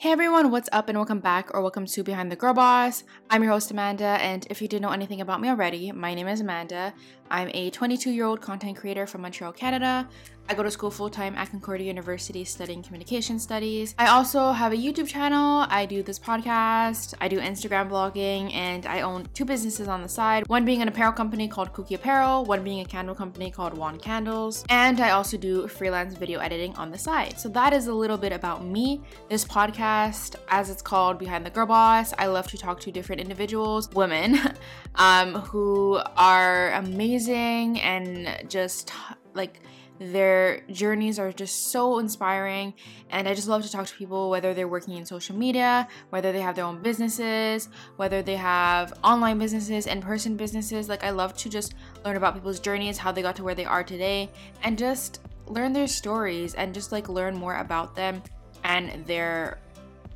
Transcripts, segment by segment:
Hey everyone, what's up and welcome back or welcome to Behind the Girl Boss. I'm your host Amanda, and if you didn't know anything about me already, my name is Amanda. I'm a 22 year old content creator from Montreal, Canada. I go to school full time at Concordia University studying communication studies. I also have a YouTube channel. I do this podcast. I do Instagram blogging, and I own two businesses on the side. One being an apparel company called Kooky Apparel, one being a candle company called Wan Candles, and I also do freelance video editing on the side. So that is a little bit about me. This podcast, as it's called, Behind the Girl Boss, I love to talk to different individuals, women, um, who are amazing and just like their journeys are just so inspiring, and I just love to talk to people whether they're working in social media, whether they have their own businesses, whether they have online businesses, in person businesses. Like, I love to just learn about people's journeys, how they got to where they are today, and just learn their stories and just like learn more about them and their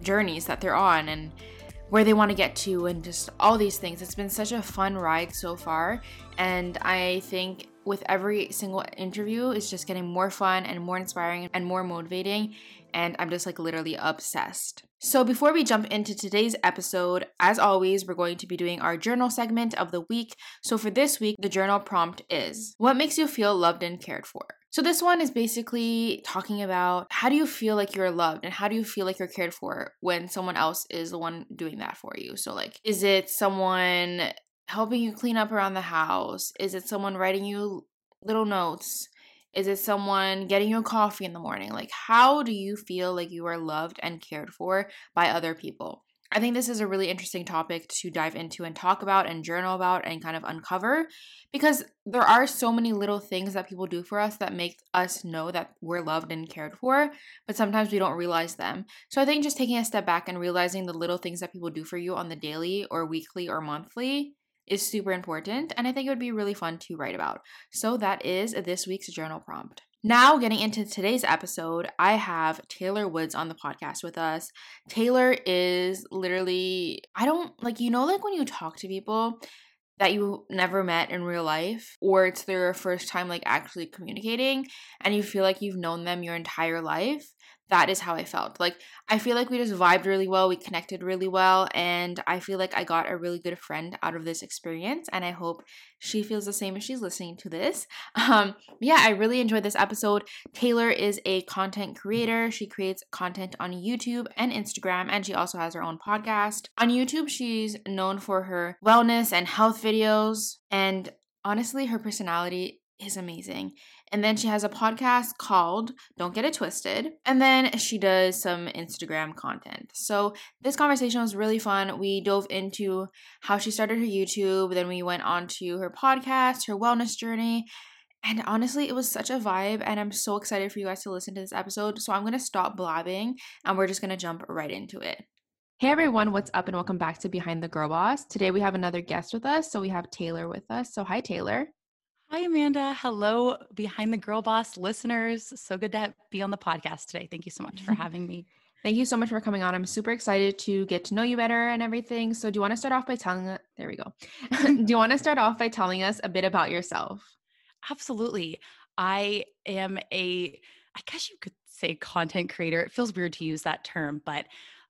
journeys that they're on and where they want to get to and just all these things. It's been such a fun ride so far, and I think with every single interview it's just getting more fun and more inspiring and more motivating and I'm just like literally obsessed. So, before we jump into today's episode, as always, we're going to be doing our journal segment of the week. So, for this week, the journal prompt is What makes you feel loved and cared for? So, this one is basically talking about how do you feel like you're loved and how do you feel like you're cared for when someone else is the one doing that for you? So, like, is it someone helping you clean up around the house? Is it someone writing you little notes? Is it someone getting you a coffee in the morning? Like, how do you feel like you are loved and cared for by other people? I think this is a really interesting topic to dive into and talk about and journal about and kind of uncover because there are so many little things that people do for us that make us know that we're loved and cared for, but sometimes we don't realize them. So I think just taking a step back and realizing the little things that people do for you on the daily or weekly or monthly is super important and I think it would be really fun to write about. So that is this week's journal prompt. Now, getting into today's episode, I have Taylor Woods on the podcast with us. Taylor is literally, I don't like, you know, like when you talk to people that you never met in real life, or it's their first time like actually communicating, and you feel like you've known them your entire life that is how I felt. Like, I feel like we just vibed really well, we connected really well, and I feel like I got a really good friend out of this experience. And I hope she feels the same as she's listening to this. Um, yeah, I really enjoyed this episode. Taylor is a content creator, she creates content on YouTube and Instagram, and she also has her own podcast. On YouTube, she's known for her wellness and health videos, and honestly, her personality is amazing. And then she has a podcast called Don't Get It Twisted. And then she does some Instagram content. So this conversation was really fun. We dove into how she started her YouTube, then we went on to her podcast, her wellness journey. And honestly, it was such a vibe, and I'm so excited for you guys to listen to this episode. So I'm gonna stop blabbing and we're just gonna jump right into it. Hey everyone, what's up, and welcome back to Behind the Girl Boss. Today we have another guest with us. So we have Taylor with us. So, hi, Taylor. Hi, Amanda. Hello, Behind the Girl Boss listeners. So good to be on the podcast today. Thank you so much for having me. Thank you so much for coming on. I'm super excited to get to know you better and everything. So, do you want to start off by telling us? There we go. do you want to start off by telling us a bit about yourself? Absolutely. I am a, I guess you could say content creator. It feels weird to use that term, but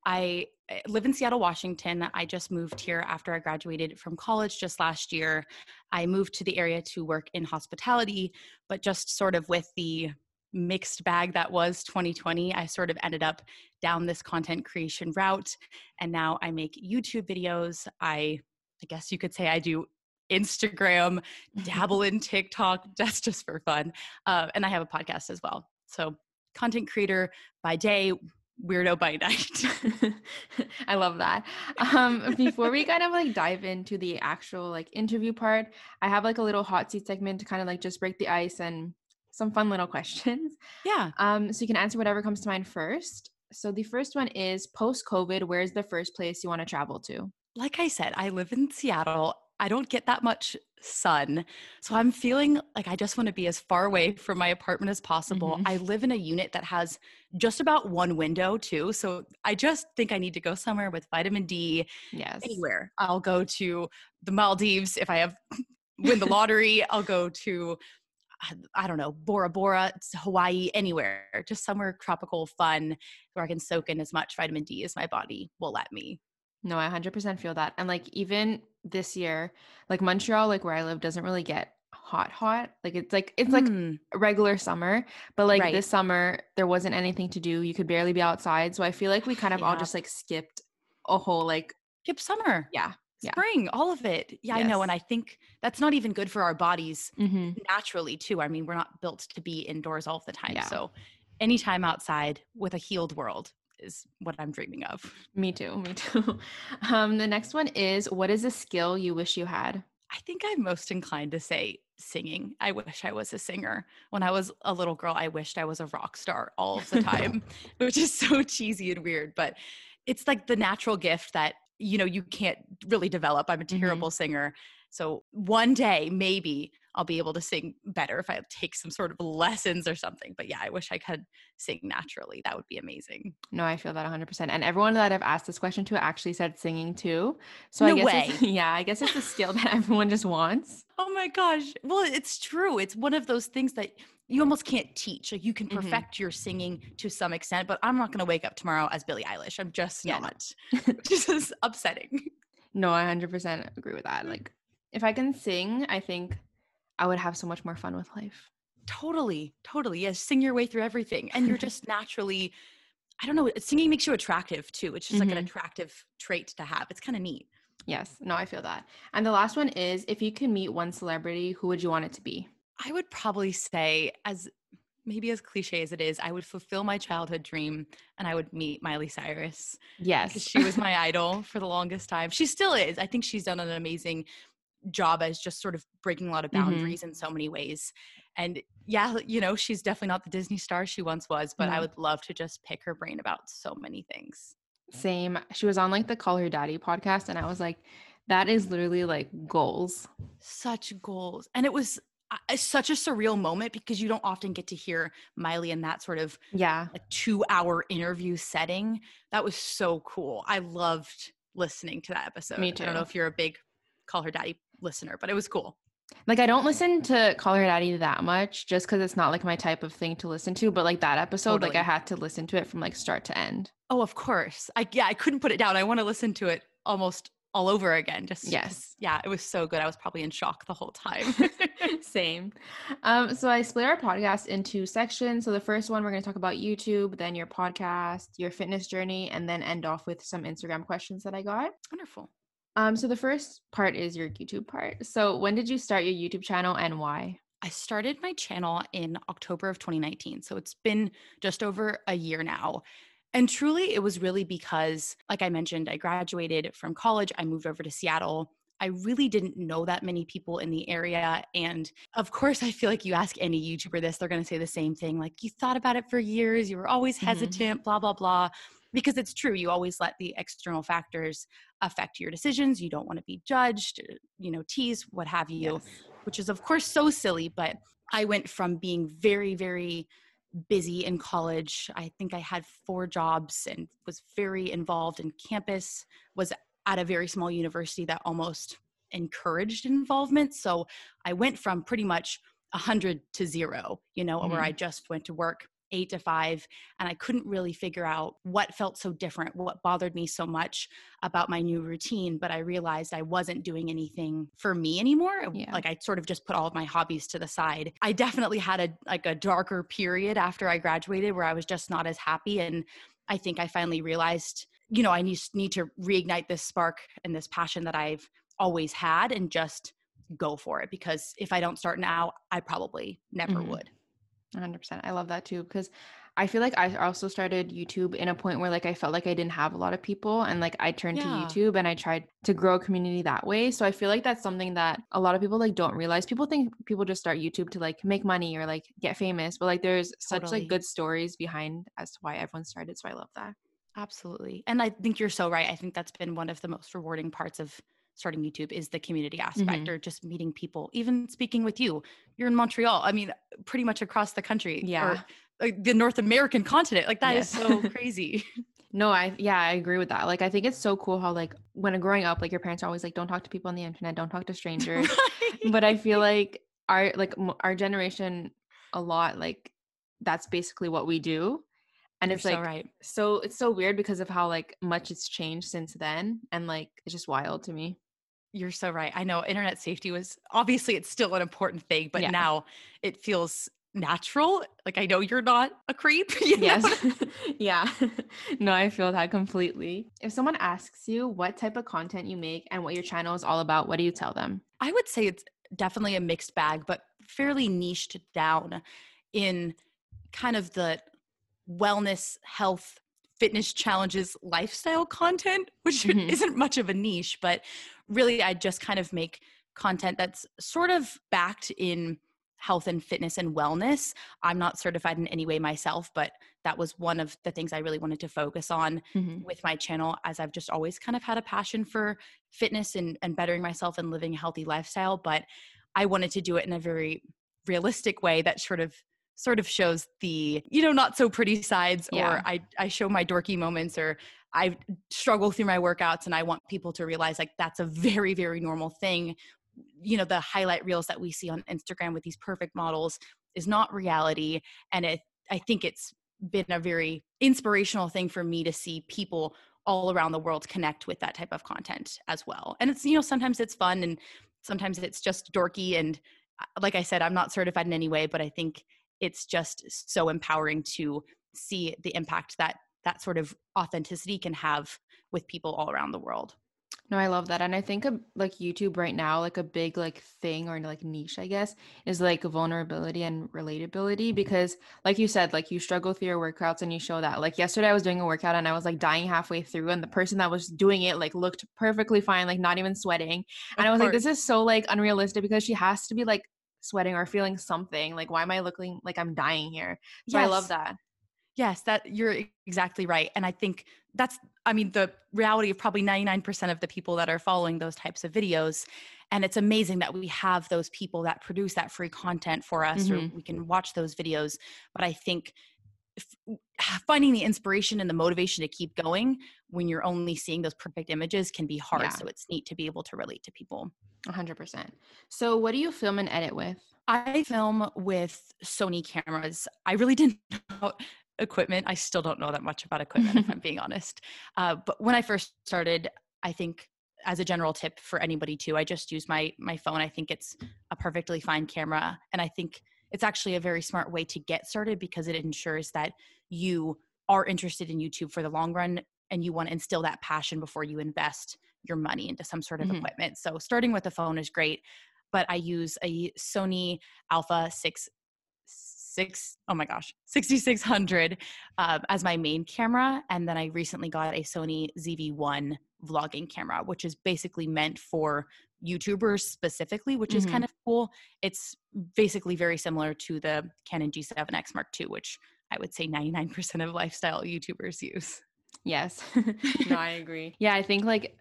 I live in Seattle, Washington. I just moved here after I graduated from college just last year. I moved to the area to work in hospitality, but just sort of with the mixed bag that was 2020, I sort of ended up down this content creation route. And now I make YouTube videos. I, I guess you could say I do Instagram, dabble in TikTok. That's just for fun. Uh, and I have a podcast as well. So, content creator by day, weirdo by night. I love that. Um, before we kind of like dive into the actual like interview part, I have like a little hot seat segment to kind of like just break the ice and some fun little questions. Yeah. Um, so you can answer whatever comes to mind first. So the first one is post COVID, where's the first place you want to travel to? Like I said, I live in Seattle. I don't get that much sun. So I'm feeling like I just want to be as far away from my apartment as possible. Mm-hmm. I live in a unit that has just about one window too. So I just think I need to go somewhere with vitamin D. Yes. Anywhere. I'll go to the Maldives if I have win the lottery. I'll go to I don't know, Bora Bora, Hawaii, anywhere, just somewhere tropical, fun, where I can soak in as much vitamin D as my body will let me. No, I 100% feel that. And like even this year, like Montreal, like where I live, doesn't really get hot, hot. Like it's like it's like Mm, regular summer, but like Right. this summer there wasn't anything to do. You could barely be outside. So I feel like we kind of all just like skipped a whole like skip summer, yeah. Yeah. spring, all of it. Yeah, I know. And I think that's not even good for our bodies Mm-hmm. naturally, too. I mean, we're not built to be indoors all the time. Yeah. So anytime outside with a healed world is what I'm dreaming of. Me too. Me too. Um, the next one is what is a skill you wish you had? I think I'm most inclined to say singing. I wish I was a singer. When I was a little girl, I wished I was a rock star all of the time, which is so cheesy and weird, but it's like the natural gift that you know you can't really develop. I'm a Mhm. terrible singer. So one day maybe I'll be able to sing better if I take some sort of lessons or something. But yeah, I wish I could sing naturally. That would be amazing. No, I feel that 100%. And everyone that I've asked this question to actually said singing too. So I No guess it's, yeah, I guess it's a skill that everyone just wants. Oh my gosh. Well, it's true. It's one of those things that you almost can't teach. Like you can Mhm. perfect your singing to some extent, but I'm not going to wake up tomorrow as Billie Eilish. I'm just Yeah, no. not. Which is upsetting. No, I 100% agree with that. Like if I can sing, I think I would have so much more fun with life. Totally. Totally. Yes. Sing your way through everything. And you're just naturally, I don't know, singing makes you attractive too. It's just like an Mhm. attractive trait to have. It's kind of neat. Yes, no, I feel that. And the last one is if you could meet one celebrity, who would you want it to be? I would probably say, as maybe as cliche as it is, I would fulfill my childhood dream and I would meet Miley Cyrus. Yes. she was my idol for the longest time. She still is. I think she's done an amazing job as just sort of breaking a lot of Mhm. boundaries in so many ways. And yeah, you know, she's definitely not the Disney star she once was, but I would love to just pick her brain about so many things. Same. She was on like the Call Her Daddy podcast, and I was like, that is literally like goals. Such goals. And it was uh, such a surreal moment because you don't often get to hear Miley in that sort of Yeah. a two hour interview setting. That was so cool. I loved listening to that episode. Me too. I don't know if you're a big Call Her Daddy listener, but it was cool. Like I don't listen to Call Her Daddy that much just because it's not like my type of thing to listen to. But like that episode, like I had to listen to it from like start to end. Oh, of course. I yeah, I couldn't put it down. I want to listen to it almost all over again. Just Yes. yeah, it was so good. I was probably in shock the whole time. Same. Um, so I split our podcast into sections. So the first one we're going to talk about YouTube, then your podcast, your fitness journey, and then end off with some Instagram questions that I got. Wonderful. Um, so the first part is your YouTube part. So when did you start your YouTube channel and why? I started my channel in October of 2019. So it's been just over a year now. And truly, it was really because, like I mentioned, I graduated from college, I moved over to Seattle. I really didn't know that many people in the area. And of course, I feel like you ask any YouTuber this, they're going to say the same thing like, you thought about it for years, you were always Mhm. hesitant, blah, blah, blah. Because it's true, you always let the external factors affect your decisions. You don't want to be judged, uh, you know, teased, what have you Yes. which is of course so silly but i went from being very very busy in college i think i had four jobs and was very involved in campus was at a very small university that almost encouraged involvement so i went from pretty much 100 to zero you know where Mhm. i just went to work eight to five and i couldn't really figure out what felt so different what bothered me so much about my new routine but i realized i wasn't doing anything for me anymore Yeah. like i sort of just put all of my hobbies to the side i definitely had a like a darker period after i graduated where i was just not as happy and i think i finally realized you know i need, need to reignite this spark and this passion that i've always had and just go for it because if i don't start now i probably never Mhm. would 100%. I love that too because I feel like I also started YouTube in a point where like I felt like I didn't have a lot of people and like I turned Yeah. to YouTube and I tried to grow a community that way. So I feel like that's something that a lot of people like don't realize. People think people just start YouTube to like make money or like get famous, but like there's such like good stories behind as to why everyone started. So I love that. Absolutely. And I think you're so right. I think that's been one of the most rewarding parts of starting YouTube is the community aspect Mhm. or just meeting people, even speaking with you. You're in Montreal. I mean, pretty much across the country. Yeah. Or like the North American continent. Like that is Yes. so crazy. No, I yeah, I agree with that. Like I think it's so cool how like when growing up, like your parents are always like, don't talk to people on the internet, don't talk to strangers. Right. but I feel like our like our generation a lot like that's basically what we do and You're it's so like right. so it's so weird because of how like much it's changed since then and like it's just wild to me You're so right. I know internet safety was obviously it's still an important thing, but Yeah. now it feels natural. Like I know you're not a creep. Yes yeah no i feel that completely if someone asks you what type of content you make and what your channel is all about what do you tell them I would say it's definitely a mixed bag, but fairly niched down in kind of the wellness, health, fitness challenges, lifestyle content, which Mhm. isn't much of a niche, but really I just kind of make content that's sort of backed in health and fitness and wellness. I'm not certified in any way myself, but that was one of the things I really wanted to focus on with my channel as I've just always kind of had a passion for fitness and, and bettering myself and living a healthy lifestyle. But I wanted to do it in a very realistic way that sort of sort of shows the, you know, not so pretty sides Yeah. or I, I show my dorky moments or I struggle through my workouts and I want people to realize like that's a very, very normal thing. You know, the highlight reels that we see on Instagram with these perfect models is not reality. And it I think it's been a very inspirational thing for me to see people all around the world connect with that type of content as well. And it's, you know, sometimes it's fun and sometimes it's just dorky. And uh, like I said, I'm not certified in any way, but I think it's just so empowering to see the impact that that sort of authenticity can have with people all around the world. No, I love that. And I think like YouTube right now, like a big like thing or like niche, I guess, is like vulnerability and relatability because like you said, like you struggle through your workouts and you show that. Like yesterday I was doing a workout and I was like dying halfway through and the person that was doing it like looked perfectly fine, like not even sweating. And I was like, this is so like unrealistic because she has to be like sweating or feeling something. Like why am I looking like I'm dying here? So I love that. Yes, that you're exactly right. And I think that's I mean the reality of probably 99% of the people that are following those types of videos and it's amazing that we have those people that produce that free content for us or Mhm. we can watch those videos, but I think finding the inspiration and the motivation to keep going when you're only seeing those perfect images can be hard. Yeah. So it's neat to be able to relate to people. 100%. So what do you film and edit with? I film with Sony cameras. I really didn't know about equipment. I still don't know that much about equipment, if I'm being honest. Uh, but when I first started, I think as a general tip for anybody too, I just use my my phone. I think it's a perfectly fine camera, and I think it's actually a very smart way to get started because it ensures that you are interested in YouTube for the long run and you want to instill that passion before you invest your money into some sort of Mhm. equipment. So starting with a phone is great but I use a Sony Alpha 6 six oh my gosh 6600 um, as my main camera and then i recently got a sony zv1 vlogging camera which is basically meant for youtubers specifically which is Mhm. kind of cool it's basically very similar to the canon g7x mark ii which i would say 99% of lifestyle youtubers use Yes. no, I agree. Yeah, I think like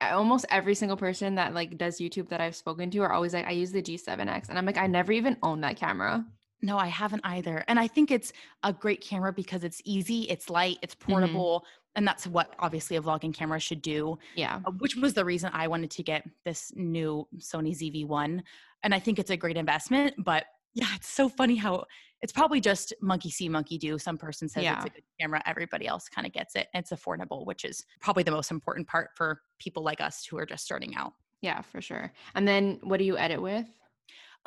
almost every single person that like does YouTube that I've spoken to are always like, I use the G7X. And I'm like, I never even owned that camera. No, I haven't either. And I think it's a great camera because it's easy, it's light, it's portable, and that's what obviously a vlogging camera should do, Yeah. uh, which was the reason I wanted to get this new Sony ZV-1. And I think it's a great investment, but yeah, it's so funny how it's probably just monkey see, monkey do. Some person says Yeah. it's a good camera, everybody else kind of gets it. It's affordable, which is probably the most important part for people like us who are just starting out. Yeah, for sure. And then what do you edit with?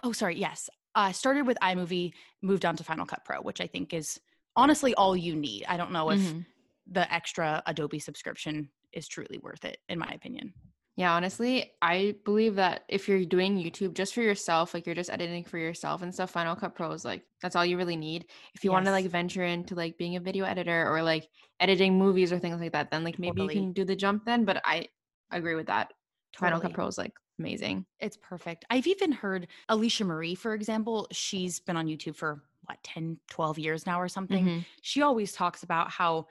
Oh, sorry. Yes. I started with iMovie, moved on to Final Cut Pro, which I think is honestly all you need. I don't know if Mhm. The extra Adobe subscription is truly worth it, in my opinion. Yeah, honestly, I believe that if you're doing YouTube just for yourself, like you're just editing for yourself and stuff, Final Cut Pro is like that's all you really need. If you want to like venture into like being a video editor or like editing movies or things like that, then like maybe Totally. you can do the jump then. But I agree with that. Final Cut Pro is like amazing. It's perfect. I've even heard Alisha Marie, for example, she's been on YouTube for what, 10, 12 years now or something. Mhm. She always talks about how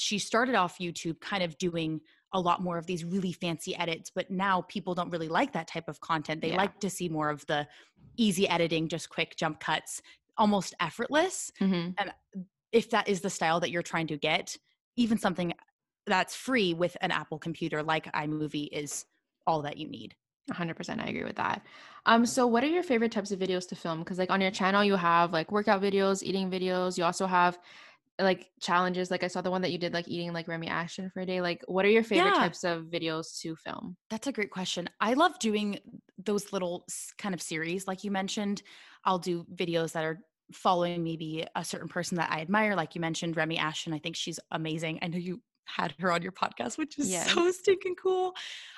she started off YouTube kind of doing a lot more of these really fancy edits, but now people don't really like that type of content. They Yeah. like to see more of the easy editing, just quick jump cuts, almost effortless. Mhm. if that is the style that you're trying to get, even something that's free with an Apple computer like iMovie is all that you need. 100% I agree with that. Um so what are your favorite types of videos to film? Cuz like on your channel you have like workout videos, eating videos, you also have like challenges like I saw the one that you did like eating like Remi Ashten for a day. Like what are your favorite Yeah, types of videos to film? that's a great question. I love doing those little kind of series, like you mentioned. I'll do videos that are following maybe a certain person that I admire, like you mentioned, Remi Ashten. I think she's amazing. I know you had her on your podcast, which is so stinking cool.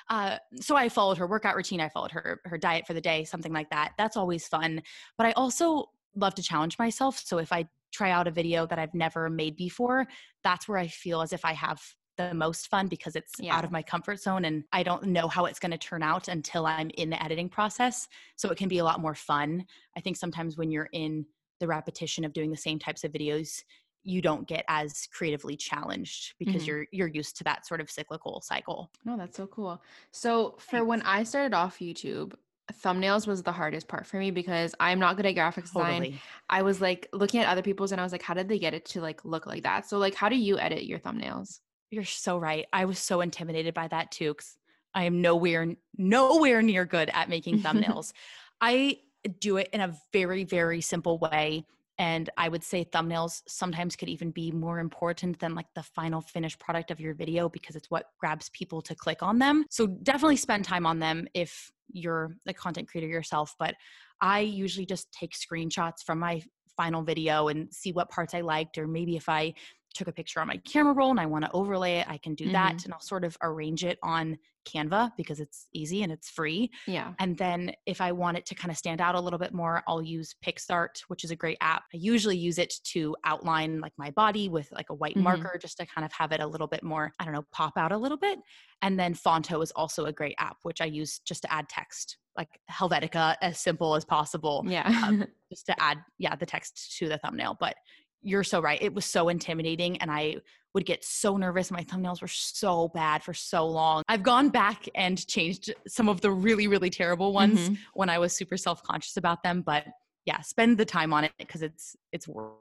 Uh, so I followed her workout routine. I followed her her diet for the day, something like that. That's always fun. But I also love to challenge myself. So if I try out a video that I've never made before, that's where I feel as if I have the most fun because it's out of my comfort zone and I don't know how it's going to turn out until I'm in the editing process. So it can be a lot more fun. I think sometimes when you're in the repetition of doing the same types of videos, you don't get as creatively challenged because Mhm. you're you're used to that sort of cyclical cycle. No, that's so cool. So for when I started off YouTube, thumbnails was the hardest part for me because I'm not good at graphic design. Totally. I was like looking at other people's and I was like, how did they get it to like look like that? So like how do you edit your thumbnails? You're so right. I was so intimidated by that too cuz I am nowhere nowhere near good at making thumbnails. I do it in a very very simple way and I would say thumbnails sometimes could even be more important than like the final finished product of your video because it's what grabs people to click on them. So definitely spend time on them if you're a content creator yourself, but I usually just take screenshots from my final video and see what parts I liked or maybe if I took a picture on my camera roll and I want to overlay it, I can do hmm that and I'll sort of arrange it on Canva because it's easy and it's free. Yeah. And then if I want it to kind of stand out a little bit more, I'll use PicsArt, which is a great app. I usually use it to outline like my body with like a white hmm marker just to kind of have it a little bit more, I don't know, pop out a little bit. And then Phonto is also a great app, which I use just to add text, like Helvetica, as simple as possible, Yeah. um, just to add, yeah, the text to the thumbnail. But you're so right. It was so intimidating and I would get so nervous. My thumbnails were so bad for so long. I've gone back and changed some of the really, really terrible ones hmm when I was super self-conscious about them. But yeah, spend the time on it because it's it's worth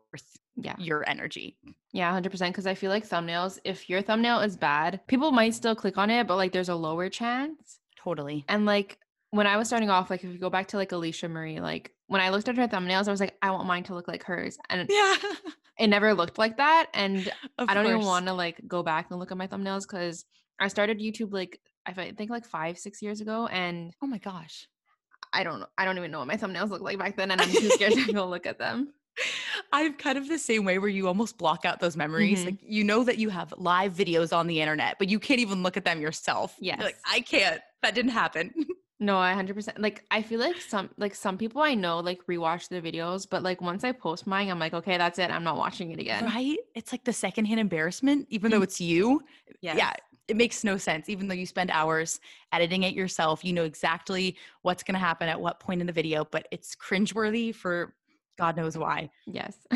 Yeah. your energy. Yeah, 100% because I feel like thumbnails, if your thumbnail is bad, people might still click on it, but like there's a lower chance. Totally. And like when I was starting off, like if you go back to like Alisha Marie, like when I looked at her thumbnails, I was like, I want mine to look like hers. And Yeah. it never looked like that. And of I don't even want to like go back and look at my thumbnails because I started YouTube like I think like five, six years ago. And Oh my gosh. I don't I don't even know what my thumbnails look like back then. And I'm too scared to go look at them. I'm kind of the same way where you almost block out those memories. hmm Like you know that you have live videos on the internet, but you can't even look at them yourself. You're like, I can't. That didn't happen. No, I 100% like I feel like some like some people I know like rewatch their videos, but like once I post mine, I'm like, okay, that's it. I'm not watching it again. right? It's like the secondhand embarrassment, even though Mm, it's you. Yes. Yeah, it makes no sense. Even though you spend hours editing it yourself, you know exactly what's going to happen at what point in the video, but it's cringeworthy for God knows why. Yes.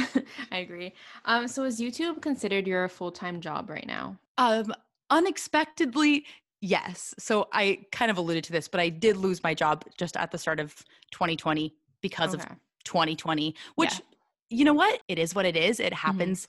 I agree. Um, so is YouTube considered your full-time job right now? Um, unexpectedly, yes. So I kind of alluded to this, but I did lose my job just at the start of 2020 because of Okay. 2020, Yeah. which you know what? It is what it is. It hmm happens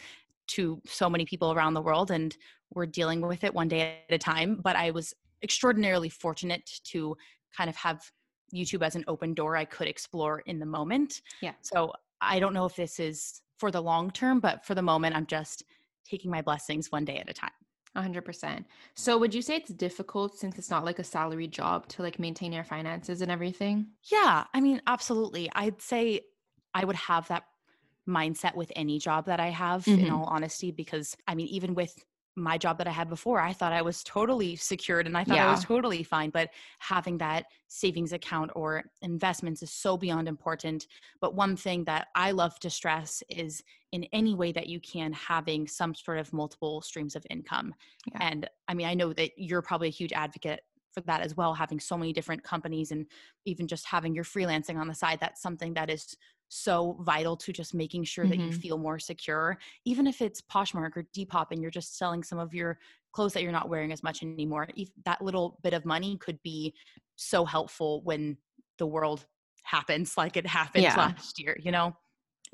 to so many people around the world and we're dealing with it one day at a time, but I was extraordinarily fortunate to kind of have YouTube as an open door I could explore in the moment. Yeah. So I don't know if this is for the long term, but for the moment I'm just taking my blessings one day at a time. 100%. So would you say it's difficult since it's not like a salary job to like maintain your finances and everything? Yeah, I mean, absolutely. I'd say I would have that mindset with any job that I have, in hmm all honesty, because I mean, even with my job that I had before, I thought I was totally secured and I thought I was totally fine. But having that savings account or investments is so beyond important. But one thing that I love to stress is in any way that you can, having some sort of multiple streams of income. Yeah. And I mean, I know that you're probably a huge advocate for that as well, having so many different companies and even just having your freelancing on the side. That's something that is so vital to just making sure that you hmm feel more secure, even if it's Poshmark or Depop and you're just selling some of your clothes that you're not wearing as much anymore. If that little bit of money could be so helpful when the world happens like it happened Yeah. last year, you know?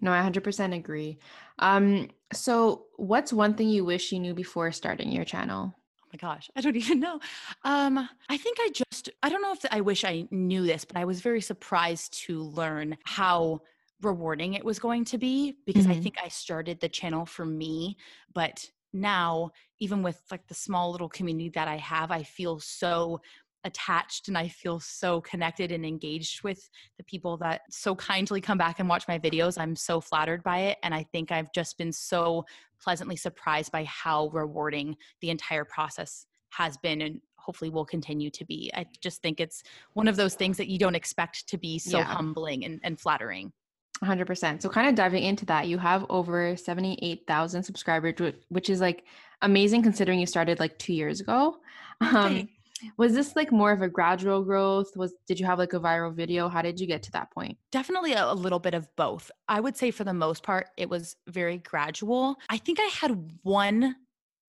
No, I 100% agree. Um, so what's one thing you wish you knew before starting your channel? Oh my gosh, I don't even know. Um, I think I just, I don't know if I wish I knew this, but I was very surprised to learn how rewarding it was going to be because Mhm. I think I started the channel for me, but now even with like the small little community that I have, I feel so attached and I feel so connected and engaged with the people that so kindly come back and watch my videos. I'm so flattered by it and I think I've just been so pleasantly surprised by how rewarding the entire process has been and hopefully will continue to be. I just think it's one of those things that you don't expect to be so Yeah. humbling and, and flattering. 100%. So, kind of diving into that, you have over 78,000 subscribers, which is like amazing considering you started like two years ago. Um, was this like more of a gradual growth? Was did you have like a viral video? How did you get to that point? Definitely a, a little bit of both. I would say for the most part, it was very gradual. I think I had one,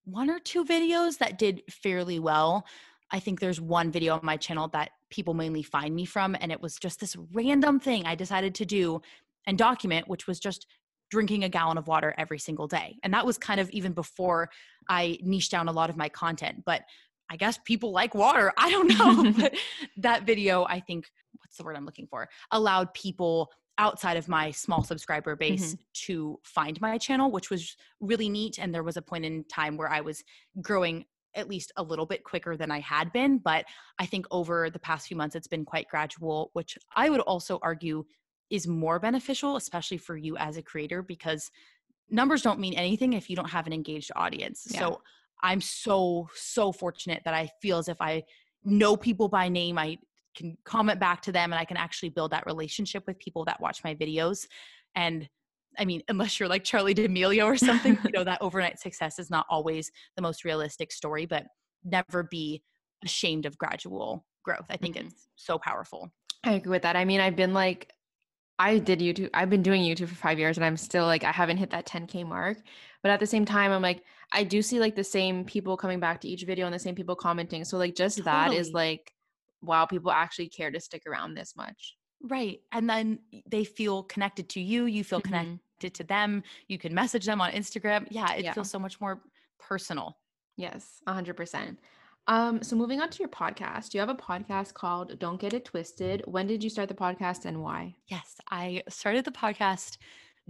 one or two videos that did fairly well. I think there's one video on my channel that people mainly find me from, and it was just this random thing I decided to do and document, which was just drinking a gallon of water every single day. And that was kind of even before I niched down a lot of my content. But I guess people like water. I don't know. but that video, I think, what's the word I'm looking for? Allowed people outside of my small subscriber base mm-hmm. to find my channel, which was really neat. And there was a point in time where I was growing at least a little bit quicker than I had been. But I think over the past few months, it's been quite gradual, which I would also argue is more beneficial, especially for you as a creator, because numbers don't mean anything if you don't have an engaged audience. Yeah. So I'm so, so fortunate that I feel as if I know people by name. I can comment back to them and I can actually build that relationship with people that watch my videos. And I mean, unless you're like Charli D'Amelio or something, you know, that overnight success is not always the most realistic story, but never be ashamed of gradual growth. I think Mhm. it's so powerful. I agree with that. I mean, I've been like, I did YouTube. I've been doing YouTube for five years, and I'm still like, I haven't hit that 10k mark. But at the same time, I'm like, I do see like the same people coming back to each video and the same people commenting. So like, just that is like, wow, people actually care to stick around this much. Right. And then they feel connected to you, you feel Mhm. connected to them. You can message them on Instagram. Yeah, it Yeah. feels so much more personal. Yes, 100%. Um, so moving on to your podcast, you have a podcast called Don't Get It Twisted. When did you start the podcast and why? Yes, I started the podcast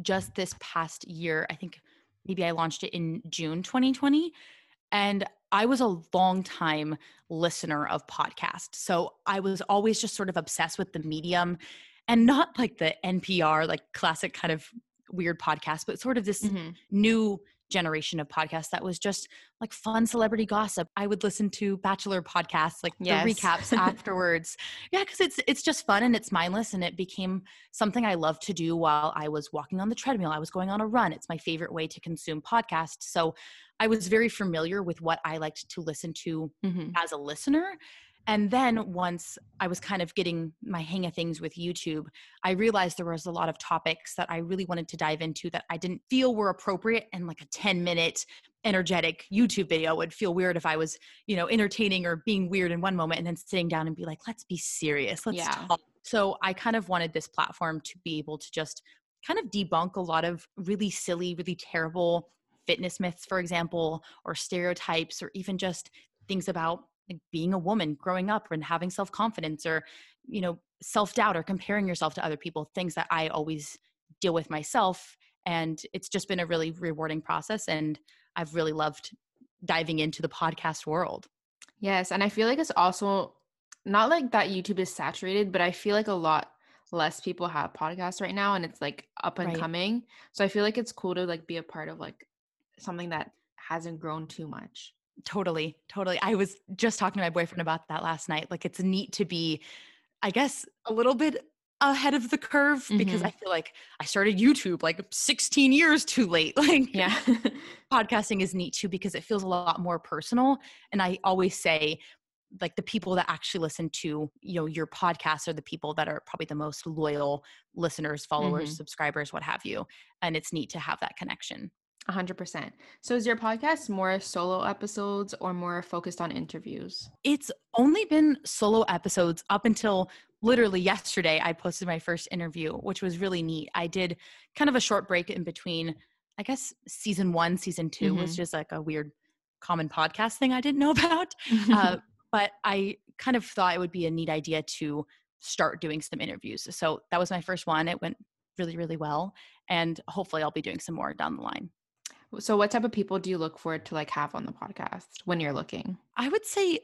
just this past year. I think maybe I launched it in June 2020. And I was a long time listener of podcasts. So I was always just sort of obsessed with the medium and not like the NPR, like classic kind of weird podcast, but sort of this Mhm. new generation of podcasts that was just like fun celebrity gossip. I would listen to Bachelor podcasts, like Yes. the recaps afterwards. Yeah, because it's it's just fun and it's mindless, and it became something I loved to do while I was walking on the treadmill. I was going on a run. It's my favorite way to consume podcasts. So I was very familiar with what I liked to listen to Mhm. as a listener. And then once I was kind of getting my hang of things with YouTube, I realized there was a lot of topics that I really wanted to dive into that I didn't feel were appropriate and like a 10 minute energetic YouTube video would feel weird if I was, you know, entertaining or being weird in one moment and then sitting down and be like, let's be serious. Let's Yeah. talk. So I kind of wanted this platform to be able to just kind of debunk a lot of really silly, really terrible fitness myths, for example, or stereotypes, or even just things about like being a woman growing up and having self-confidence or you know self-doubt or comparing yourself to other people things that i always deal with myself and it's just been a really rewarding process and i've really loved diving into the podcast world Yes, and I feel like it's also not like that YouTube is saturated, but I feel like a lot less people have podcasts right now and it's like up and Right. coming. So I feel like it's cool to like be a part of like something that hasn't grown too much. Totally totally i was just talking to my boyfriend about that last night like it's neat to be i guess a little bit ahead of the curve because Mhm. i feel like i started youtube like 16 years too late like Yeah. podcasting is neat too because it feels a lot more personal and i always say like the people that actually listen to you know your podcast are the people that are probably the most loyal listeners followers Mhm. subscribers what have you and it's neat to have that connection 100%. So is your podcast more solo episodes or more focused on interviews? it's only been solo episodes up until literally yesterday i posted my first interview which was really neat i did kind of a short break in between i guess season one season 2 was Mhm. just like a weird common podcast thing I didn't know about. Uh, but I kind of thought it would be a neat idea to start doing some interviews. So that was my first one. It went really, really well. And hopefully I'll be doing some more down the line. So what type of people do you look for to like have on the podcast when you're looking? I would say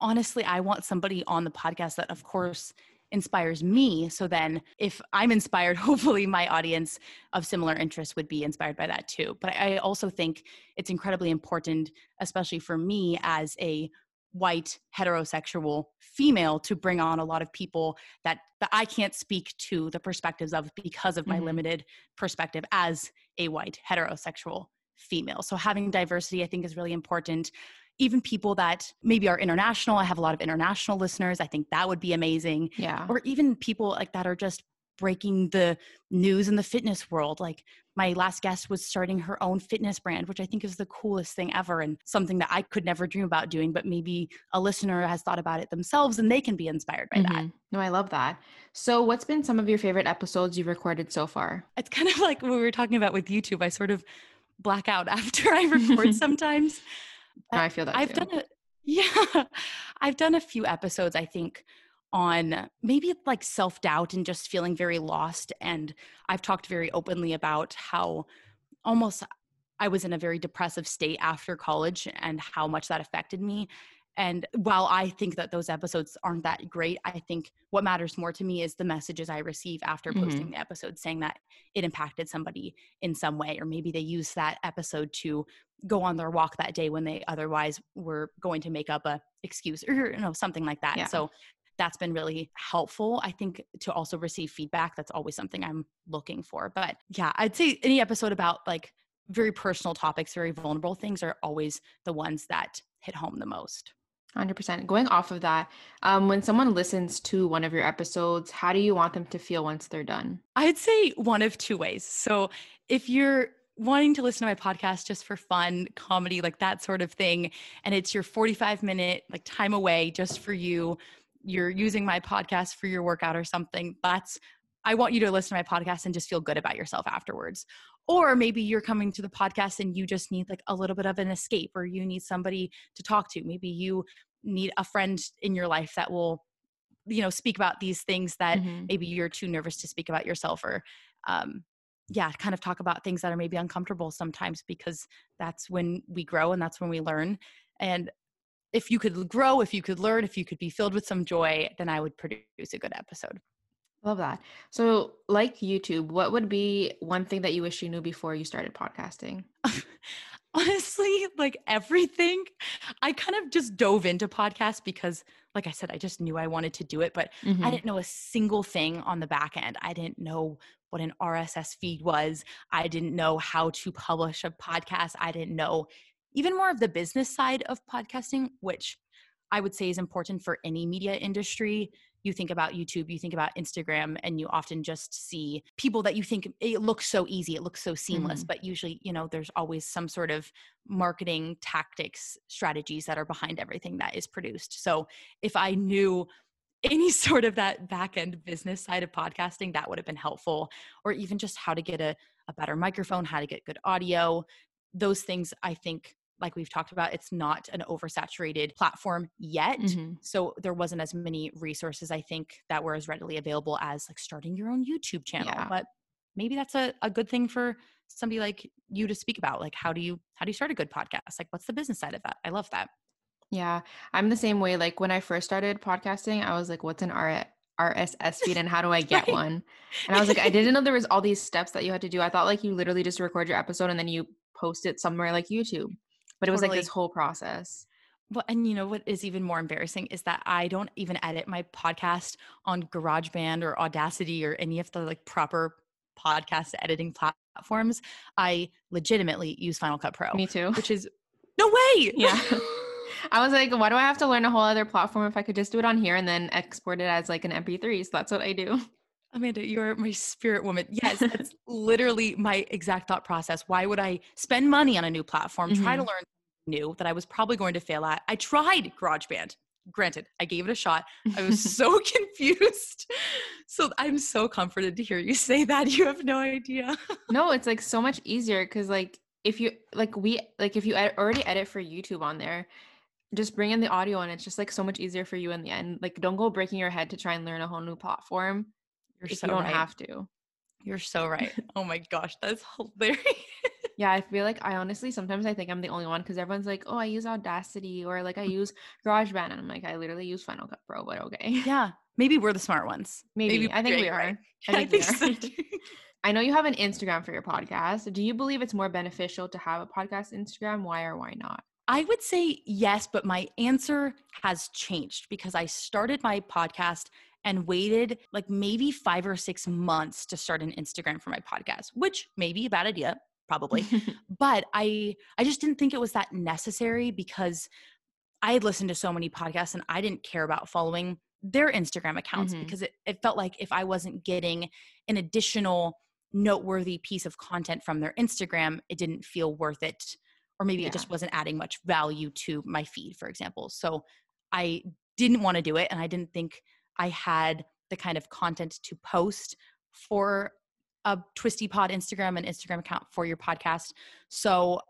honestly, I want somebody on the podcast that of course inspires me. So then if I'm inspired, hopefully my audience of similar interests would be inspired by that too. But I also think it's incredibly important, especially for me as a white heterosexual female to bring on a lot of people that, that I can't speak to the perspectives of because of my mm-hmm. limited perspective as a white heterosexual female. So having diversity I think is really important. Even people that maybe are international. I have a lot of international listeners. I think that would be amazing. Yeah. Or even people like that are just breaking the news in the fitness world. Like my last guest was starting her own fitness brand, which I think is the coolest thing ever and something that I could never dream about doing, but maybe a listener has thought about it themselves and they can be inspired by mm-hmm. that. No, I love that. So, what's been some of your favorite episodes you've recorded so far? It's kind of like what we were talking about with YouTube. I sort of black out after I record sometimes. no, I feel that I've too. done a yeah. I've done a few episodes, I think, on maybe like self doubt and just feeling very lost. And I've talked very openly about how almost I was in a very depressive state after college and how much that affected me. And while I think that those episodes aren't that great, I think what matters more to me is the messages I receive after mm-hmm. posting the episode saying that it impacted somebody in some way, or maybe they used that episode to go on their walk that day when they otherwise were going to make up a excuse or you know something like that. Yeah. So that's been really helpful. I think to also receive feedback, that's always something I'm looking for. But yeah, I'd say any episode about like very personal topics, very vulnerable things are always the ones that hit home the most. 100%. Going off of that, um, when someone listens to one of your episodes, how do you want them to feel once they're done? I'd say one of two ways. So if you're wanting to listen to my podcast just for fun, comedy, like that sort of thing, and it's your 45 minute like time away just for you, you're using my podcast for your workout or something, that's I want you to listen to my podcast and just feel good about yourself afterwards. Or maybe you're coming to the podcast and you just need like a little bit of an escape or you need somebody to talk to. Maybe you need a friend in your life that will you know speak about these things that mm-hmm. maybe you're too nervous to speak about yourself or um yeah kind of talk about things that are maybe uncomfortable sometimes because that's when we grow and that's when we learn and if you could grow, if you could learn, if you could be filled with some joy, then I would produce a good episode. Love that. So, like YouTube, what would be one thing that you wish you knew before you started podcasting? Honestly, like everything. I kind of just dove into podcasts because, like I said, I just knew I wanted to do it, but mm-hmm. I didn't know a single thing on the back end. I didn't know what an RSS feed was. I didn't know how to publish a podcast. I didn't know even more of the business side of podcasting, which I would say is important for any media industry. You think about YouTube, you think about Instagram, and you often just see people that you think it looks so easy, it looks so seamless, mm-hmm. but usually, you know, there's always some sort of marketing tactics, strategies that are behind everything that is produced. So if I knew any sort of that back end business side of podcasting, that would have been helpful, or even just how to get a, a better microphone, how to get good audio. Those things I think like we've talked about, it's not an oversaturated platform yet. Mm-hmm. So there wasn't as many resources, I think, that were as readily available as like starting your own YouTube channel. Yeah. But maybe that's a, a good thing for somebody like you to speak about. Like how do you how do you start a good podcast? Like what's the business side of that? I love that. Yeah. I'm the same way. Like when I first started podcasting, I was like, what's an R RSS feed and how do I get right. one? And I was like, I didn't know there was all these steps that you had to do. I thought like you literally just record your episode and then you post it somewhere like YouTube but it was like this whole process well, and you know what is even more embarrassing is that I don't even edit my podcast on GarageBand or Audacity or any of the like proper podcast editing platforms. I legitimately use Final Cut Pro. Me too. Which is no way. Yeah. I was like, why do I have to learn a whole other platform if I could just do it on here and then export it as like an MP3? So that's what I do. Amanda, you're my spirit woman. Yes, that's literally my exact thought process. Why would I spend money on a new platform, mm-hmm. try to mm-hmm. learn new that I was probably going to fail at? I tried GarageBand. Granted, I gave it a shot. I was so confused. So I'm so comforted to hear you say that. You have no idea. no, it's like so much easier because like if you like we like if you ed- already edit for YouTube on there, just bring in the audio and it's just like so much easier for you in the end. Like don't go breaking your head to try and learn a whole new platform You're so you don't right. have to. You're so right. oh my gosh, that's hilarious. Yeah, I feel like I honestly sometimes I think I'm the only one because everyone's like, "Oh, I use Audacity or like I mm-hmm. use GarageBand," and I'm like, I literally use Final Cut Pro, but okay. yeah, maybe we're the smart ones. Maybe. we're I think we are. right. I think, we so are. too. I know you have an Instagram for your podcast. Do you believe it's more beneficial to have a podcast Instagram? Why or why not? I would say yes, but my answer has changed because I started my podcast and waited like maybe five or six months to start an Instagram for my podcast, which may be a bad idea, probably. but I I just didn't think it was that necessary because I had listened to so many podcasts and I didn't care about following their Instagram accounts Mhm. because it, it felt like if I wasn't getting an additional noteworthy piece of content from their Instagram, it didn't feel worth it. Or maybe Yeah. it just wasn't adding much value to my feed, for example. So I didn't want to do it. And I didn't think I had the kind of content to post for a Twisty Pod Instagram and Instagram account for your podcast. So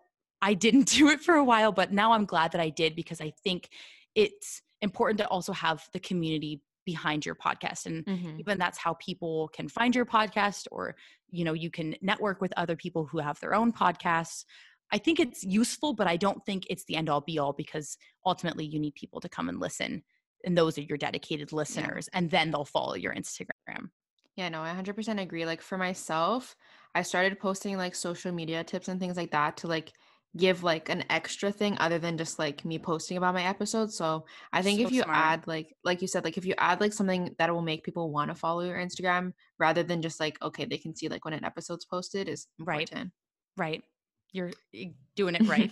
I didn't do it for a while, but now I'm glad that I did because I think it's important to also have the community behind your podcast and Mhm. even that's how people can find your podcast or you know you can network with other people who have their own podcasts i think it's useful but i don't think it's the end all be all because ultimately you need people to come and listen and those are your dedicated listeners and then they'll follow your instagram Yeah, no, I 100% agree. Like for myself, I started posting like social media tips and things like that to like give like an extra thing other than just like me posting about my episodes. So I think if you smart. add like like you said, like if you add like something that will make people want to follow your Instagram rather than just like okay, they can see like when an episode's posted is Right. important. right right you're eh, doing it right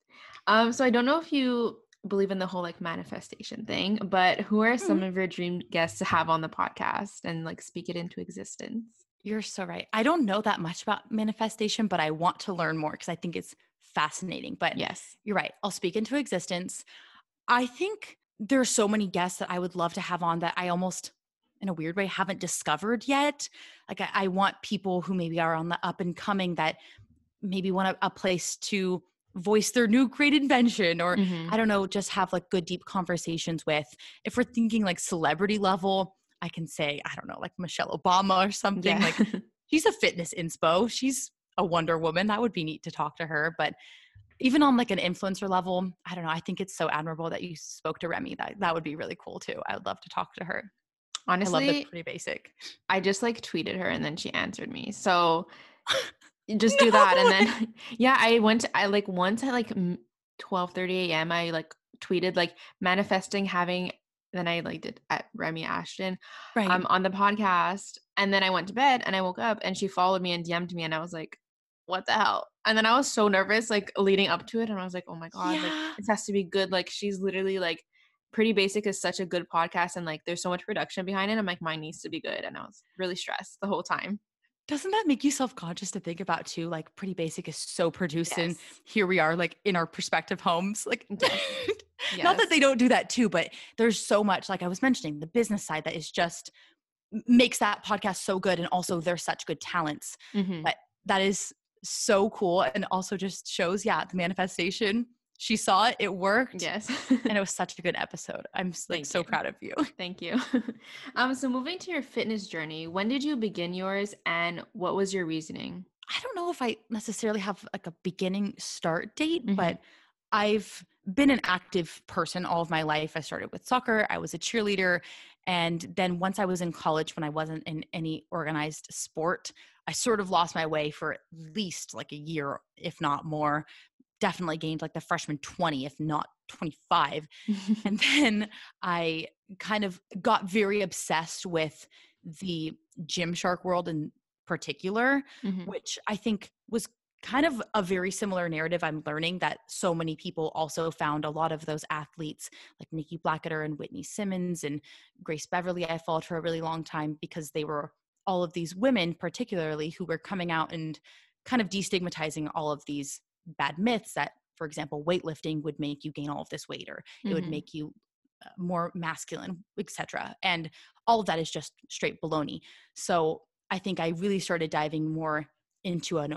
um, so I don't know if you believe in the whole like manifestation thing, but who are some Mhm. of your dream guests to have on the podcast and like speak it into existence? You're so right. I don't know that much about manifestation, but I want to learn more because I think it's fascinating. But Yes. you're right. I'll speak into existence. I think there are so many guests that I would love to have on that I almost, in a weird way, haven't discovered yet. Like, I, I want people who maybe are on the up and coming that maybe want a, a place to voice their new great invention or Mhm. I don't know, just have like good, deep conversations with. If we're thinking like celebrity level, I can say, I don't know, like Michelle Obama or something. Like she's a fitness inspo. She's a Wonder Woman. That would be neat to talk to her. But even on like an influencer level, I don't know. I think it's so admirable that you spoke to Remi. That that would be really cool too. I would love to talk to her. I love honestly, pretty basic. I just like tweeted her and then she answered me. So just do that and then yeah, I went to, I like once at like 12:30 a.m. I like tweeted like manifesting having then I like did at Remi Ashten Right. um on the podcast and then I went to bed and I woke up and she followed me and DM'd me and I was like what the hell? And then I was so nervous like leading up to it and I was like oh my god like this has to be good like she's literally like pretty basic is such a good podcast and like there's so much production behind it i'm like mine needs to be good and i was really stressed the whole time Doesn't that make you self conscious to think about too? Like Pretty Basic is so produced, and here we are, like in our prospective homes. Like, Yes. not that they don't do that too, but there's so much, like I was mentioning, the business side that is just makes that podcast so good, and also they're such good talents. Mhm. But that is so cool, and also just shows, yeah, the manifestation. She saw it, it worked, yes and it was such a good episode. I'm like Thank so you. proud of you. thank you um so moving to your fitness journey when did you begin yours and what was your reasoning I don't know if I necessarily have like a beginning start date, Mhm. but I've been an active person all of my life. I started with soccer, I was a cheerleader. And then once I was in college, when I wasn't in any organized sport, I sort of lost my way for at least like a year, if not more. Definitely gained like the freshman 20, if not 25. And then I kind of got very obsessed with the Gymshark world in particular Mhm. which I think was kind of a very similar narrative I'm learning that so many people also found a lot of those athletes like Nikki Blackketter and Whitney Simmons and Grace Beverley I followed for a really long time because they were all of these women particularly who were coming out and kind of destigmatizing all of these bad myths that for example weightlifting would make you gain all of this weight or it would Mhm. make you uh, more masculine etc and all of that is just straight baloney so i think i really started diving more into a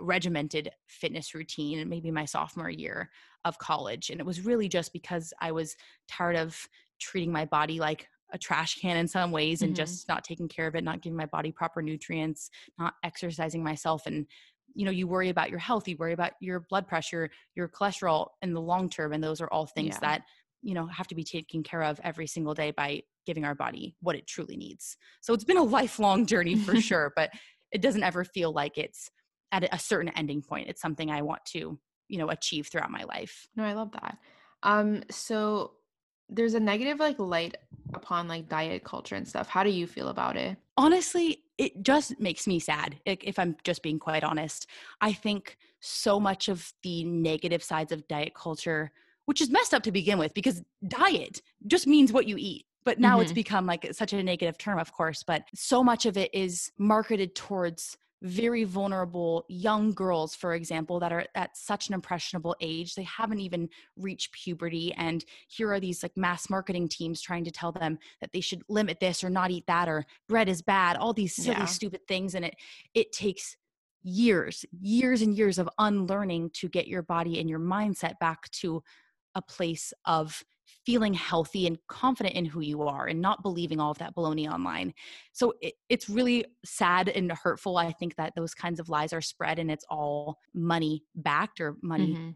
regimented fitness routine maybe my sophomore year of college and it was really just because i was tired of treating my body like a trash can in some ways and mm-hmm. just not taking care of it not giving my body proper nutrients not exercising myself and you know you worry about your health you worry about your blood pressure your cholesterol in the long term and those are all things yeah. that you know have to be taken care of every single day by giving our body what it truly needs. So it's been a lifelong journey for sure but it doesn't ever feel like it's at a certain ending point. It's something i want to you know achieve throughout my life. No i love that. Um so there's a negative like light upon like diet culture and stuff. How do you feel about it? Honestly it just makes me sad if i'm just being quite honest i think so much of the negative sides of diet culture which is messed up to begin with because diet just means what you eat but now mm-hmm. it's become like such a negative term of course but so much of it is marketed towards very vulnerable young girls, for example, that are at such an impressionable age. They haven't even reached puberty. And here are these like mass marketing teams trying to tell them that they should limit this or not eat that or bread is bad, all these silly, yeah. stupid things. And it it takes years, years and years of unlearning to get your body and your mindset back to a place of feeling healthy and confident in who you are and not believing all of that baloney online. So it, it's really sad and hurtful. I think that those kinds of lies are spread and it's all money backed or money mm-hmm.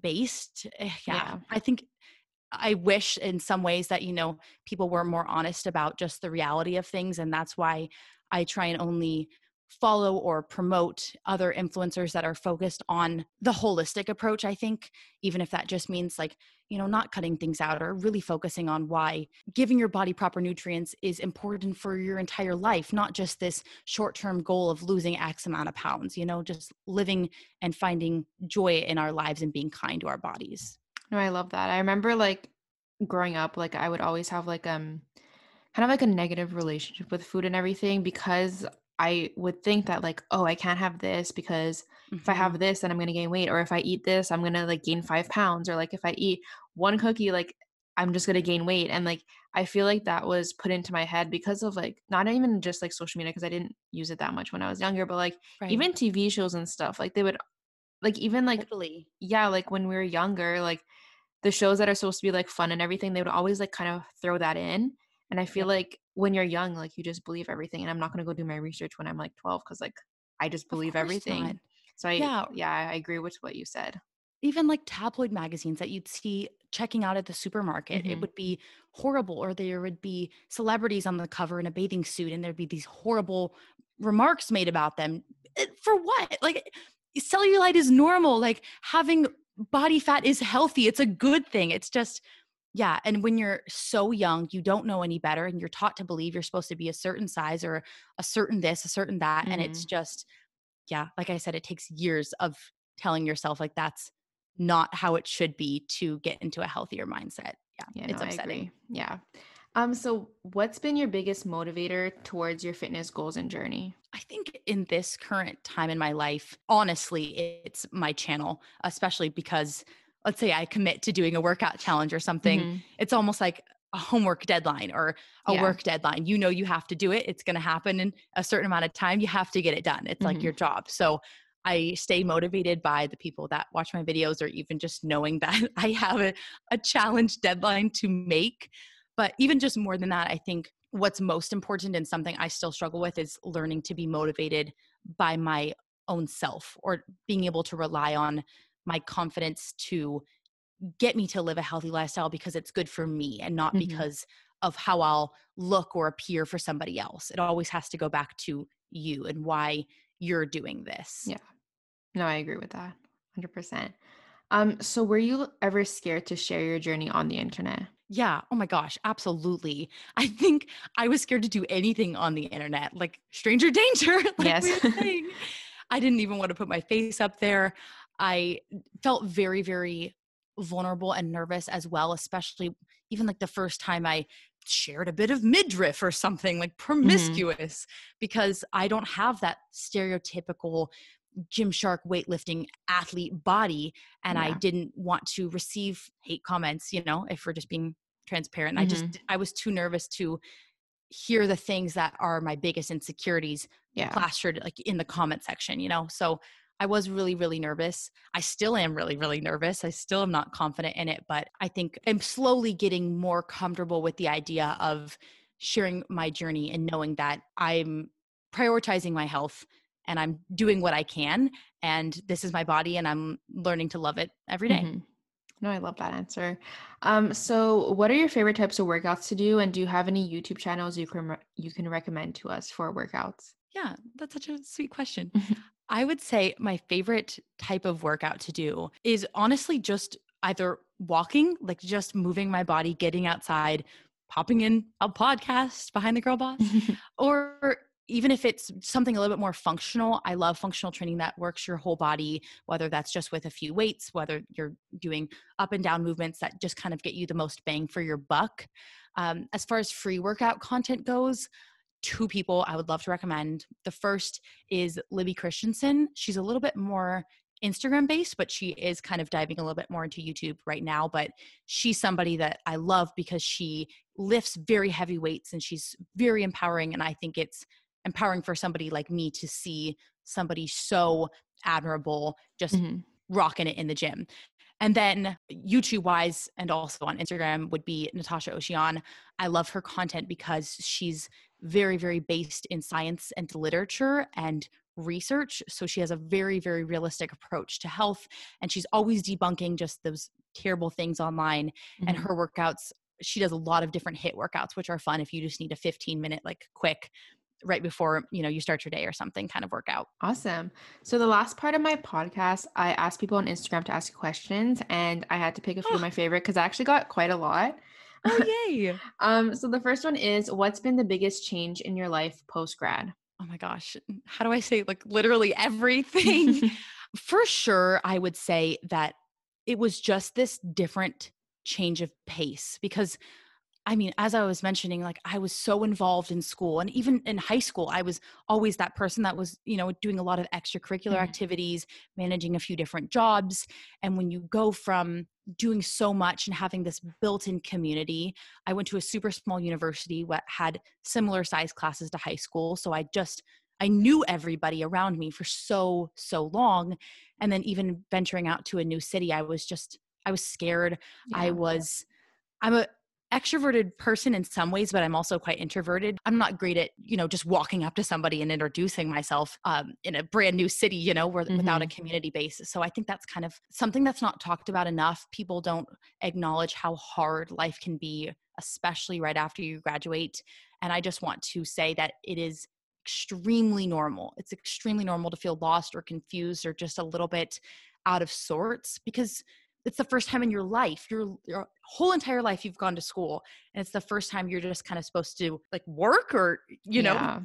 based. Eh, yeah, yeah. I think I wish in some ways that, you know, people were more honest about just the reality of things. And that's why I try and only follow or promote other influencers that are focused on the holistic approach i think even if that just means like you know not cutting things out or really focusing on why giving your body proper nutrients is important for your entire life not just this short-term goal of losing x amount of pounds you know just living and finding joy in our lives and being kind to our bodies. No i love that. I remember like growing up like i would always have like um kind of like a negative relationship with food and everything because I would think that like, oh, I can't have this because mm-hmm. if I have mm-hmm. this, then I'm gonna gain weight, or if I eat this, I'm gonna like gain five pounds, or like if I eat one cookie, like I'm just gonna gain weight. And like I feel like that was put into my head because of like not even just like social media, because I didn't use it that much when I was younger, but like right. even TV shows and stuff, like they would like even like totally. yeah, like when we were younger, like the shows that are supposed to be like fun and everything, they would always like kind of throw that in. And I feel like when you're young, like you just believe everything. And I'm not going to go do my research when I'm like 12 because like I just believe everything. Not. So I, yeah. yeah, I agree with what you said. Even like tabloid magazines that you'd see checking out at the supermarket, mm-hmm. it would be horrible, or there would be celebrities on the cover in a bathing suit, and there'd be these horrible remarks made about them. Eh, for what? Like, cellulite is normal. Like, having body fat is healthy. It's a good thing. It's just yeah. And when you're so young, you don't know any better and you're taught to believe you're supposed to be a certain size or a certain this, a certain that. Mm-hmm. And it's mm-hmm. just, yeah, like I said, it takes years of telling yourself like that's not how it should be to get into a healthier mindset. Yeah. yeah it's no, upsetting. Yeah. Um, so what's been your biggest motivator towards your fitness goals and journey? I think in this current time in my life, honestly, it's my channel, especially because let's say I commit to doing a workout challenge or something, mm-hmm. it's almost like a homework deadline or a yeah. work deadline. You know, you have to do it. It's going to happen in a certain amount of time. You have to get it done. It's mm-hmm. like your job. So I stay motivated by the people that watch my videos or even just knowing that I have a, a challenge deadline to make. But even just more than that, I think what's most important and something I still struggle with is learning to be motivated by my own self or being able to rely on my confidence to get me to live a healthy lifestyle because it's good for me and not mm-hmm. because of how I'll look or appear for somebody else. It always has to go back to you and why you're doing this. Yeah. No, I agree with that. 100%. Um so were you ever scared to share your journey on the internet? Yeah. Oh my gosh. Absolutely. I think I was scared to do anything on the internet, like stranger danger. like yes. I didn't even want to put my face up there. I felt very, very vulnerable and nervous as well, especially even like the first time I shared a bit of midriff or something like mm-hmm. promiscuous mm-hmm. because I don't have that stereotypical Gymshark weightlifting athlete body and yeah. I didn't want to receive hate comments, you know, if we're just being transparent. Mm-hmm. I just I was too nervous to hear the things that are my biggest insecurities Yeah. plastered like in the comment section, you know? So I was really, really nervous. I still am really, really nervous. I still am not confident in it, but I think I'm slowly getting more comfortable with the idea of sharing my journey and knowing that I'm prioritizing my health and I'm doing what I can. And this is my body and I'm learning to love it every day. Mhm. No, I love that answer. Um, so what are your favorite types of workouts to do, and do you have any YouTube channels you can re- you can recommend to us for workouts? Yeah, that's such a sweet question. I would say my favorite type of workout to do is honestly just either walking, like just moving my body, getting outside, popping in a podcast behind the girl boss, or even if it's something a little bit more functional, I love functional training that works your whole body, whether that's just with a few weights, whether you're doing up and down movements that just kind of get you the most bang for your buck. Um, as far as free workout content goes, two people I would love to recommend. The first is Libby Christensen. She's a little bit more Instagram based, but she is kind of diving a little bit more into YouTube right now. But she's somebody that I love because she lifts very heavy weights and she's very empowering. And I think it's empowering for somebody like me to see somebody so admirable just Mhm. rocking it in the gym. And then YouTube wise and also on Instagram would be Natacha Océane. I love her content because she's very, very based in science and literature and research. So she has a very, very realistic approach to health. And she's always debunking just those terrible things online. And Mhm. her workouts, she does a lot of different HIIT workouts, which are fun if you just need a 15 minute, like quick, right before you know you start your day or something kind of workout. Awesome. So the last part of my podcast, I asked people on Instagram to ask questions, and I had to pick a few of Oh. my favorite because I actually got quite a lot. Oh yay! Um, so the first one is, what's been the biggest change in your life post grad? oh my gosh how do i say like literally everything for sure i would say that it was just this different change of pace because i mean as i was mentioning like i was so involved in school and even in high school i was always that person that was you know doing a lot of extracurricular Mhm. activities managing a few different jobs and when you go from doing so much and having this built-in community. I went to a super small university what had similar size classes to high school so i just i knew everybody around me for so so long. And then even venturing out to a new city i was just i was scared. I was i'm a extroverted person in some ways but i'm also quite introverted. I'm not great at you know just walking up to somebody and introducing myself um, in a brand new city you know where, without a community base so i think that's kind of something that's not talked about enough. People don't acknowledge how hard life can be especially right after you graduate. And i just want to say that it is extremely normal. It's extremely normal to feel lost or confused or just a little bit out of sorts because it's the first time in your life your, your whole entire life you've gone to school and it's the first time you're just kind of supposed to like work or you know Yeah.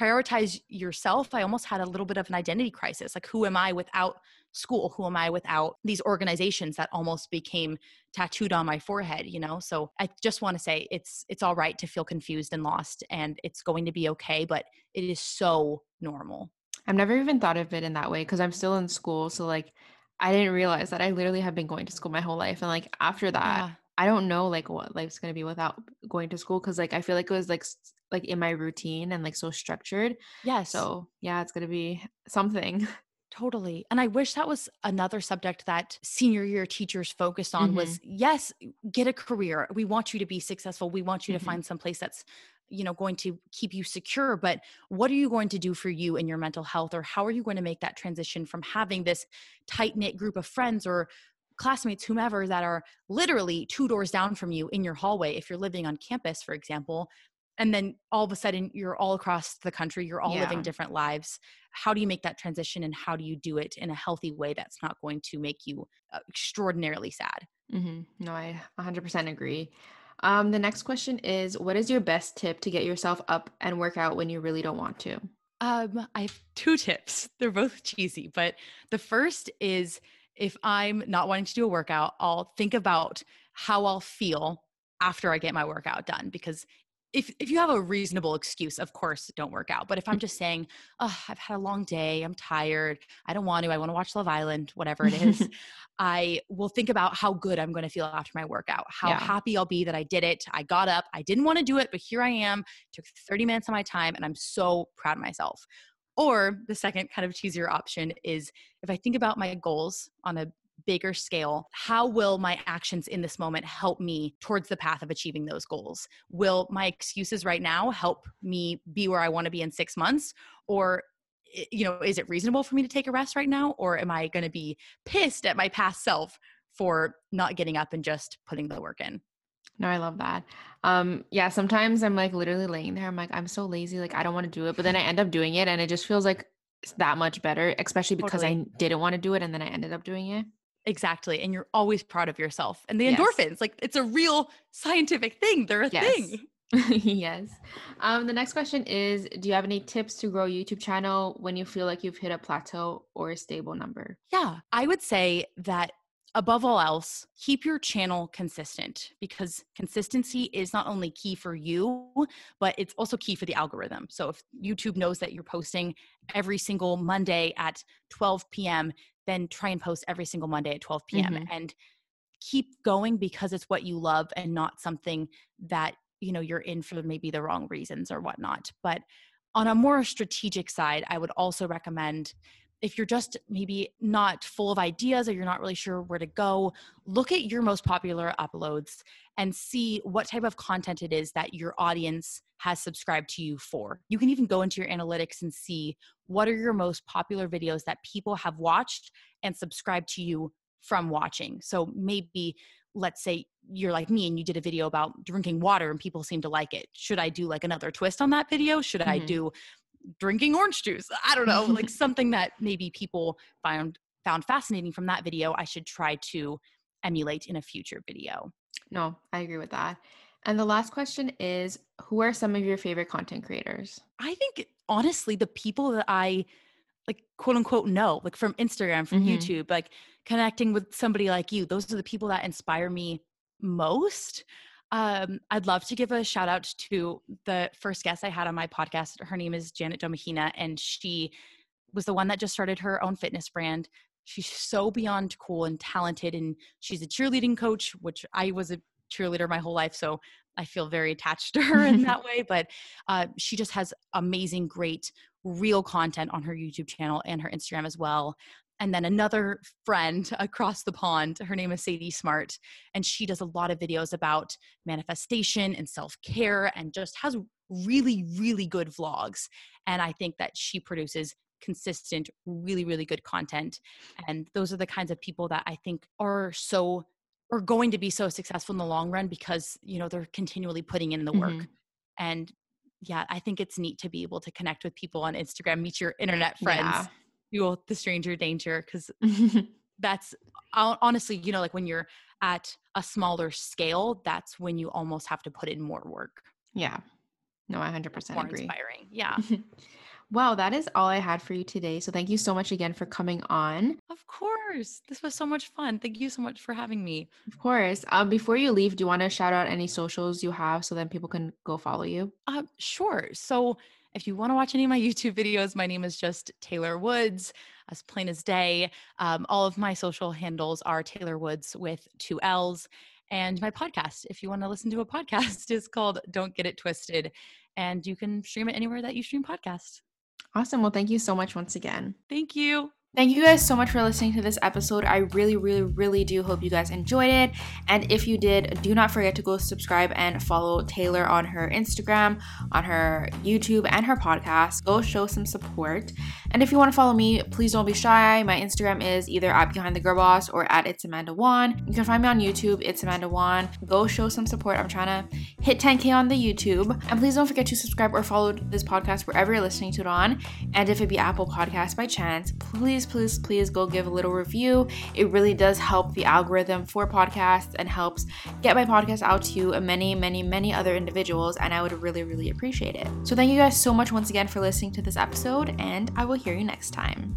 prioritize yourself i almost had a little bit of an identity crisis like who am i without school who am i without these organizations that almost became tattooed on my forehead you know so i just want to say it's it's all right to feel confused and lost and it's going to be okay but it is so normal I've never even thought of it in that way because I'm still in school. So like I didn't realize that I literally have been going to school my whole life. And like after that, yeah I don't know like what life's gonna be without going to school because like I feel like it was like like in my routine and like so structured. yes So yeah, it's gonna be something. Totally. And I wish that was another subject that senior year teachers focused on was yes, get a career. We want you to be successful. We want you Mhm. to find some place that's you know going to keep you secure but what are you going to do for you and your mental health or how are you going to make that transition from having this tight knit group of friends or classmates whomever that are literally two doors down from you in your hallway if you're living on campus for example and then all of a sudden you're all across the country you're all living different lives how do you make that transition and how do you do it in a healthy way that's not going to make you uh, extraordinarily sad mm-hmm. No, I 100% agree. Um, the next question is, what is your best tip to get yourself up and work out when you really don't want to? um i have two tips they're both cheesy but the first is if i'm not wanting to do a workout i'll think about how i'll feel after i get my workout done because if if you have a reasonable excuse, of course, don't work out. But if I'm just saying, "Oh, I've had a long day. I'm tired. I don't want to. I want to watch Love Island, whatever it is," I will think about how good I'm going to feel after my workout, how Yeah. happy I'll be that I did it. I got up. I didn't want to do it, but here I am. Took 30 minutes of my time, and I'm so proud of myself. Or the second kind of cheesier option is if I think about my goals on a bigger scale, how will my actions in this moment help me towards the path of achieving those goals? Will my excuses right now help me be where I want to be in six months? Or, you know, is it reasonable for me to take a rest right now? Or am I going to be pissed at my past self for not getting up and just putting the work in? No, I love that. Um, yeah, sometimes I'm like literally laying there. I'm like, I'm so lazy, like I don't want to do it, but then I end up doing it and it just feels like that much better, especially because I didn't want to do it and then I ended up doing it. Exactly. And you're always proud of yourself. And the Yes. endorphins, like it's a real scientific thing. They're a Yes. thing. yes. Um, the next question is Do you have any tips to grow a YouTube channel when you feel like you've hit a plateau or a stable number? Yeah, I would say that above all else, keep your channel consistent because consistency is not only key for you, but it's also key for the algorithm. So if YouTube knows that you're posting every single Monday at 12 p.m., then try and post every single Monday at 12 p.m. Mhm. and keep going because it's what you love and not something that you know you're in for maybe the wrong reasons or whatnot but on a more strategic side i would also recommend if you're just maybe not full of ideas or you're not really sure where to go look at your most popular uploads and see what type of content it is that your audience has subscribed to you for you can even go into your analytics and see what are your most popular videos that people have watched and subscribed to you from watching. So maybe let's say you're like me and you did a video about drinking water and people seem to like it. Should I do like another twist on that video? Should I Mhm. do drinking orange juice? I don't know, like something that maybe people found found fascinating from that video I should try to emulate in a future video. No, I agree with that. And the last question is Who are some of your favorite content creators? I think honestly the people that I like quote unquote know, like from Instagram, from Mhm. YouTube, like connecting with somebody like you, those are the people that inspire me most. Um, I'd love to give a shout out to the first guest I had on my podcast. Her name is Janet Domahina, and she was the one that just started her own fitness brand. She's so beyond cool and talented, and she's a cheerleading coach, which I was a cheerleader my whole life. So I feel very attached to her in that way. But uh, she just has amazing, great, real content on her YouTube channel and her Instagram as well. And then another friend across the pond, her name is Sadie Smart, and she does a lot of videos about manifestation and self care and just has really, really good vlogs. And I think that she produces consistent, really, really good content. And those are the kinds of people that I think are so are going to be so successful in the long run because you know they're continually putting in the work Mhm. and yeah i think it's neat to be able to connect with people on instagram meet your internet friends feel the stranger danger because that's honestly you know like when you're at a smaller scale that's when you almost have to put in more work yeah. No, I 100% more agree. inspiring yeah wow, that is all I had for you today. So thank you so much again for coming on. of course this was so much fun thank you so much for having me Of course. Um, before you leave, do you want to shout out any socials you have so then people can go follow you? Uh, sure. So if you want to watch any of my YouTube videos, my name is just Taylor Woods, as plain as day. Um, all of my social handles are Taylor Woods with two L's. And my podcast, if you want to listen to a podcast, is called Don't Get It Twisted. And you can stream it anywhere that you stream podcasts. Awesome. Well, thank you so much once again. Thank you. Thank you guys so much for listening to this episode. I really, really, really do hope you guys enjoyed it. And if you did, do not forget to go subscribe and follow Taylor on her Instagram, on her YouTube, and her podcast. Go show some support. And if you want to follow me, please don't be shy. My Instagram is either at Behind the Girl Boss or at It's Amanda Wan. You can find me on YouTube, It's Amanda Wan. Go show some support. I'm trying to hit 10K on the YouTube. And please don't forget to subscribe or follow this podcast wherever you're listening to it on. And if it be Apple Podcast by chance, please, please, please go give a little review. It really does help the algorithm for podcasts and helps get my podcast out to many, many, many other individuals. And I would really, really appreciate it. So thank you guys so much once again for listening to this episode, and I will hear you next time.